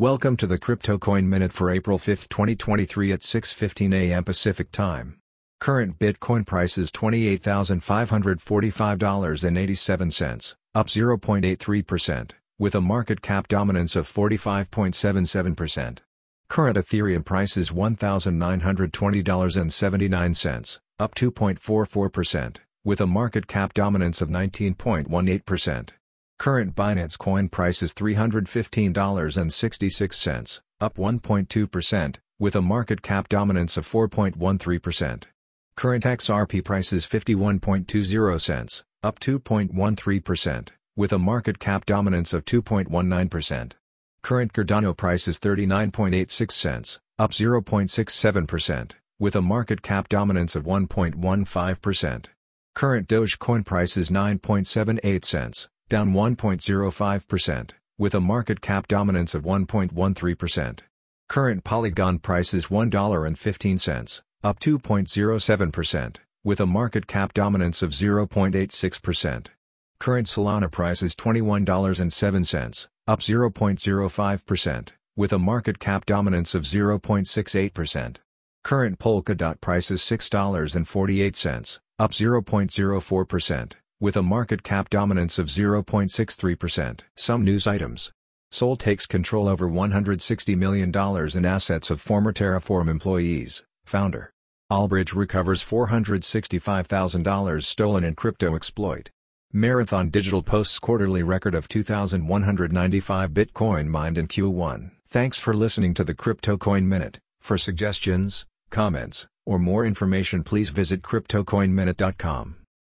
Welcome to the Crypto Coin Minute for April 5, 2023 at 6:15 a.m. Pacific Time. Current Bitcoin price is $28,545.87, up 0.83%, with a market cap dominance of 45.77%. Current Ethereum price is $1,920.79, up 2.44%, with a market cap dominance of 19.18%. Current Binance Coin price is $315.66, up 1.2%, with a market cap dominance of 4.13%. Current XRP price is 51.20 cents, up 2.13%, with a market cap dominance of 2.19%. Current Cardano price is 39.86 cents, up 0.67%, with a market cap dominance of 1.15%. Current Dogecoin price is 9.78 cents, down 1.05%, with a market cap dominance of 1.13%. Current Polygon price is $1.15, up 2.07%, with a market cap dominance of 0.86%. Current Solana price is $21.07, up 0.05%, with a market cap dominance of 0.68%. Current Polkadot price is $6.48, up 0.04%, with a market cap dominance of 0.63%. Some news items. Seoul takes control over $160 million in assets of former Terraform employees, founder. Allbridge recovers $465,000 stolen in crypto exploit. Marathon Digital posts quarterly record of 2,195 Bitcoin mined in Q1. Thanks for listening to the Crypto Coin Minute. For suggestions, comments, or more information please visit CryptoCoinMinute.com.